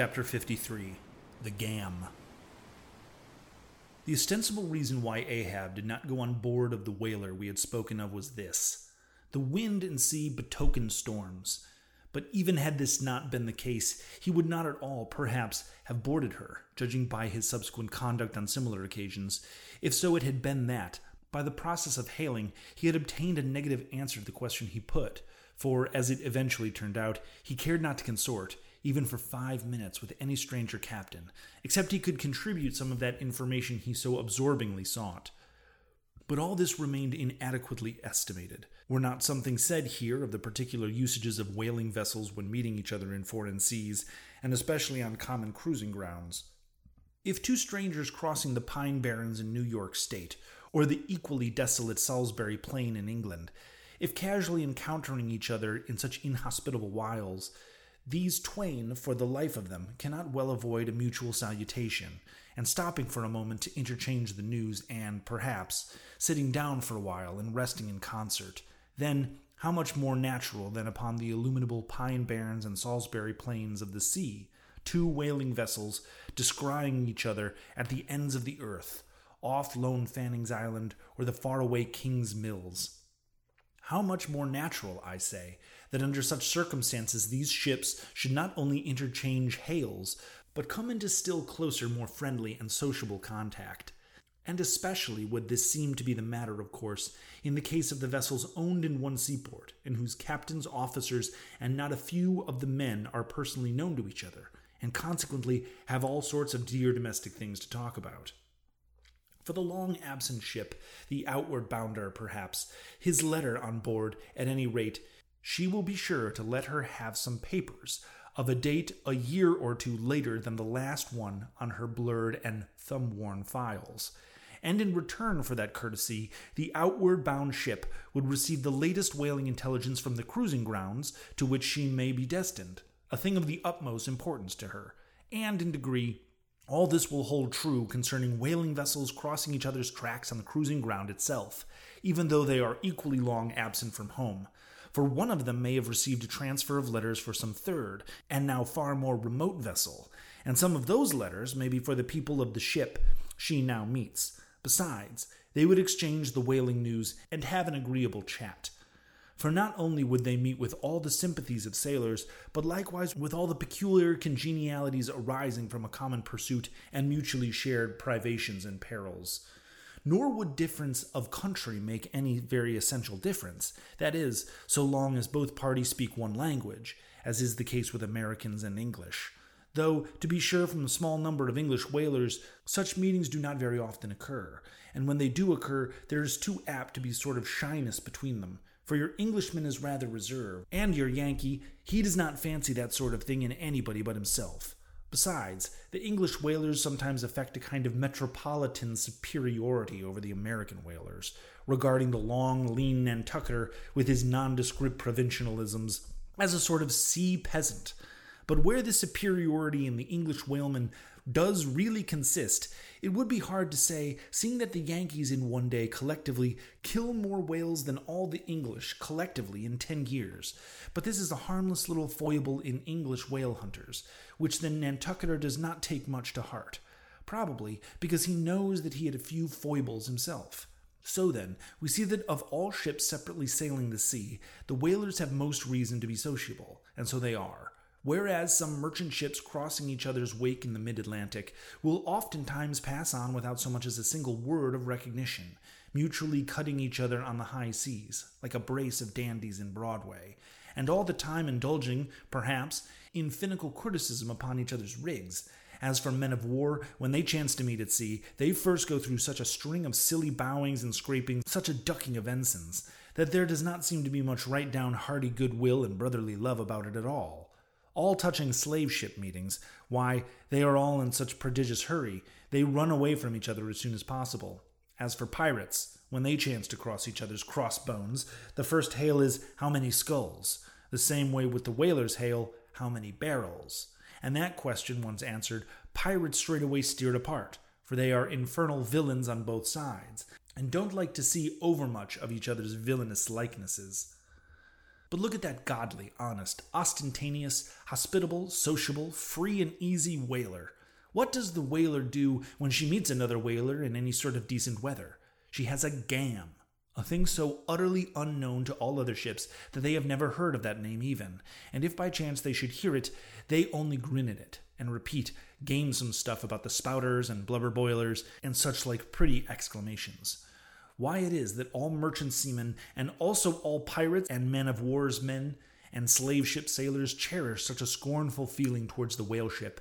Chapter 53 The Gam. The ostensible reason why Ahab did not go on board of the whaler we had spoken of was this the wind and sea betokened storms. But even had this not been the case, he would not at all, perhaps, have boarded her, judging by his subsequent conduct on similar occasions. If so, it had been that, by the process of hailing, he had obtained a negative answer to the question he put, for, as it eventually turned out, he cared not to consort, even for five minutes, with any stranger captain, except he could contribute some of that information he so absorbingly sought. But all this remained inadequately estimated. Were not something said here of the particular usages of whaling vessels when meeting each other in foreign seas, and especially on common cruising grounds? If two strangers crossing the Pine Barrens in New York State, or the equally desolate Salisbury Plain in England, if casually encountering each other in such inhospitable wilds, these twain, for the life of them, cannot well avoid a mutual salutation, and stopping for a moment to interchange the news, and, perhaps, sitting down for a while and resting in concert, then how much more natural than upon the illuminable pine barrens and Salisbury plains of the sea, two whaling vessels descrying each other at the ends of the earth, off lone Fanning's Island or the faraway King's Mills. How much more natural, I say, that under such circumstances these ships should not only interchange hails, but come into still closer, more friendly, and sociable contact. And especially would this seem to be the matter, of course, in the case of the vessels owned in one seaport, in whose captains, officers, and not a few of the men are personally known to each other, and consequently have all sorts of dear domestic things to talk about. For the long absent ship, the outward bounder, perhaps, his letter on board, at any rate, she will be sure to let her have some papers of a date a year or two later than the last one on her blurred and thumb worn files. And in return for that courtesy, the outward bound ship would receive the latest whaling intelligence from the cruising grounds to which she may be destined, a thing of the utmost importance to her, and in degree all this will hold true concerning whaling vessels crossing each other's tracks on the cruising ground itself, even though they are equally long absent from home, for one of them may have received a transfer of letters for some third, and now far more remote vessel, and some of those letters may be for the people of the ship she now meets. Besides, they would exchange the whaling news and have an agreeable chat. For not only would they meet with all the sympathies of sailors, but likewise with all the peculiar congenialities arising from a common pursuit and mutually shared privations and perils nor would difference of country make any very essential difference. That is, so long as both parties speak one language, as is the case with Americans and English. Though, to be sure, from the small number of English whalers, such meetings do not very often occur, and when they do occur, there is too apt to be sort of shyness between them, for your Englishman is rather reserved, and your Yankee, he does not fancy that sort of thing in anybody but himself. Besides, the English whalers sometimes affect a kind of metropolitan superiority over the American whalers, regarding the long, lean Nantucketer with his nondescript provincialisms as a sort of sea peasant. But where the superiority in the English whaleman does really consist, it would be hard to say, seeing that the Yankees in one day collectively kill more whales than all the English collectively in ten years. But this is a harmless little foible in English whale hunters, which the Nantucketer does not take much to heart, probably because he knows that he had a few foibles himself. So then, we see that of all ships separately sailing the sea, the whalers have most reason to be sociable, and so they are. Whereas some merchant ships crossing each other's wake in the mid Atlantic will oftentimes pass on without so much as a single word of recognition, mutually cutting each other on the high seas, like a brace of dandies in Broadway, and all the time indulging, perhaps, in finical criticism upon each other's rigs. As for men of war, when they chance to meet at sea, they first go through such a string of silly bowings and scraping, such a ducking of ensigns, that there does not seem to be much right down hearty goodwill and brotherly love about it at all all touching slave ship meetings, why, they are all in such prodigious hurry, they run away from each other as soon as possible. As for pirates, when they chance to cross each other's crossbones, the first hail is, How many skulls? The same way with the whalers' hail, How many barrels? And that question once answered, pirates straightway steered apart, for they are infernal villains on both sides, and don't like to see overmuch of each other's villainous likenesses. But look at that godly, honest, ostentatious, hospitable, sociable, free and easy whaler. What does the whaler do when she meets another whaler in any sort of decent weather? She has a gam, a thing so utterly unknown to all other ships that they have never heard of that name even, and if by chance they should hear it, they only grin at it and repeat gamesome stuff about the spouters and blubber boilers and such like pretty exclamations. Why it is that all merchant seamen and also all pirates and men of war's men and slave ship sailors cherish such a scornful feeling towards the whale ship,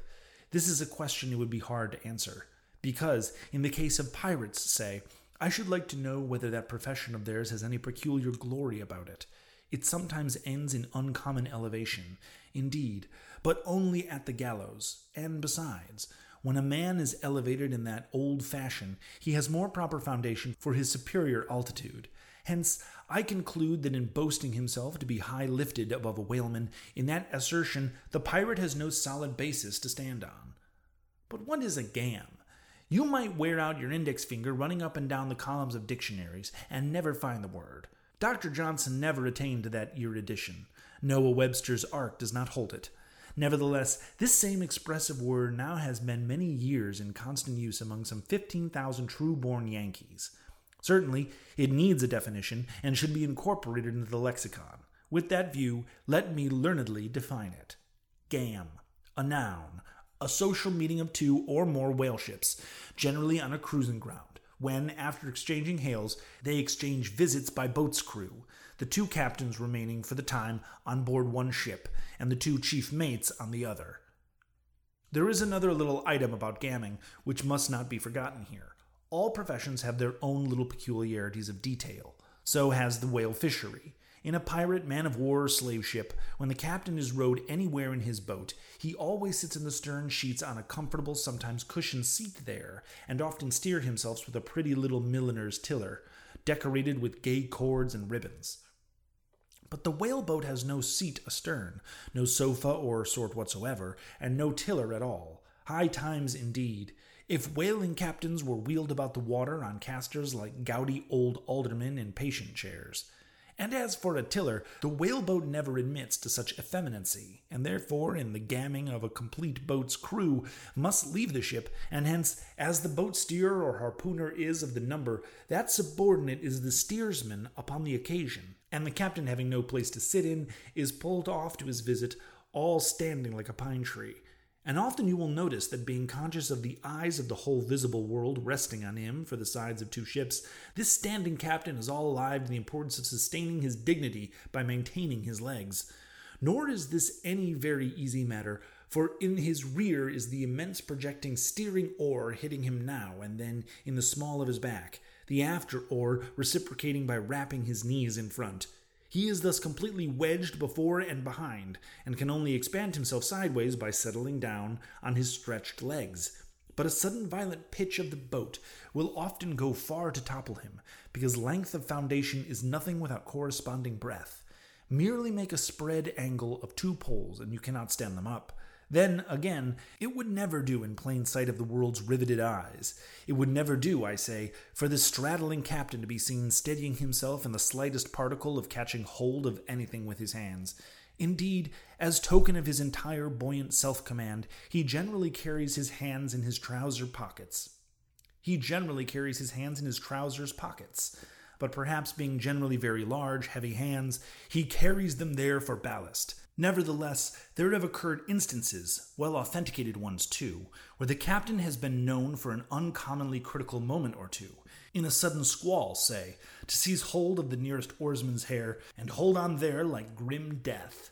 this is a question it would be hard to answer. Because, in the case of pirates, say, I should like to know whether that profession of theirs has any peculiar glory about it. It sometimes ends in uncommon elevation, indeed, but only at the gallows. And besides, when a man is elevated in that old fashion, he has more proper foundation for his superior altitude. Hence, I conclude that in boasting himself to be high lifted above a whaleman, in that assertion the pirate has no solid basis to stand on. But what is a gam? You might wear out your index finger running up and down the columns of dictionaries and never find the word. Dr. Johnson never attained to that erudition. Noah Webster's Ark does not hold it. Nevertheless, this same expressive word now has been many years in constant use among some 15,000 true born Yankees. Certainly, it needs a definition and should be incorporated into the lexicon. With that view, let me learnedly define it. Gam, a noun, a social meeting of two or more whale ships, generally on a cruising ground, when, after exchanging hails, they exchange visits by boat's crew, the two captains remaining for the time on board one ship, and the two chief mates on the other. There is another little item about gamming which must not be forgotten here. All professions have their own little peculiarities of detail. So has the whale fishery. In a pirate, man of war, slave ship, when the captain is rowed anywhere in his boat, he always sits in the stern sheets on a comfortable, sometimes cushioned seat there, and often steer himself with a pretty little milliner's tiller, decorated with gay cords and ribbons. But the whaleboat has no seat astern, no sofa or sort whatsoever, and no tiller at all. High times indeed. If whaling captains were wheeled about the water on casters like gouty old aldermen in patient chairs. And as for a tiller, the whaleboat never admits to such effeminacy, and therefore, in the gamming of a complete boat's crew, must leave the ship, and hence, as the boat steerer or harpooner is of the number, that subordinate is the steersman upon the occasion, and the captain having no place to sit in, is pulled off to his visit, all standing like a pine tree, and often you will notice that being conscious of the eyes of the whole visible world resting on him for the sides of two ships, this standing captain is all alive to the importance of sustaining his dignity by maintaining his legs. Nor is this any very easy matter, for in his rear is the immense projecting steering oar hitting him now and then in the small of his back, the after oar reciprocating by rapping his knees in front. He is thus completely wedged before and behind, and can only expand himself sideways by settling down on his stretched legs. But a sudden violent pitch of the boat will often go far to topple him, because length of foundation is nothing without corresponding breadth. Merely make a spread angle of two poles, and you cannot stand them up. Then, again, it would never do in plain sight of the world's riveted eyes. It would never do, I say, for this straddling captain to be seen steadying himself in the slightest particle of catching hold of anything with his hands. Indeed, as token of his entire buoyant self command, he generally carries his hands in his trouser pockets. He generally carries his hands in his trousers pockets but perhaps being generally very large, heavy hands, he carries them there for ballast. Nevertheless, there have occurred instances, well authenticated ones too, where the captain has been known for an uncommonly critical moment or two, in a sudden squall, say, to seize hold of the nearest oarsman's hair and hold on there like grim death.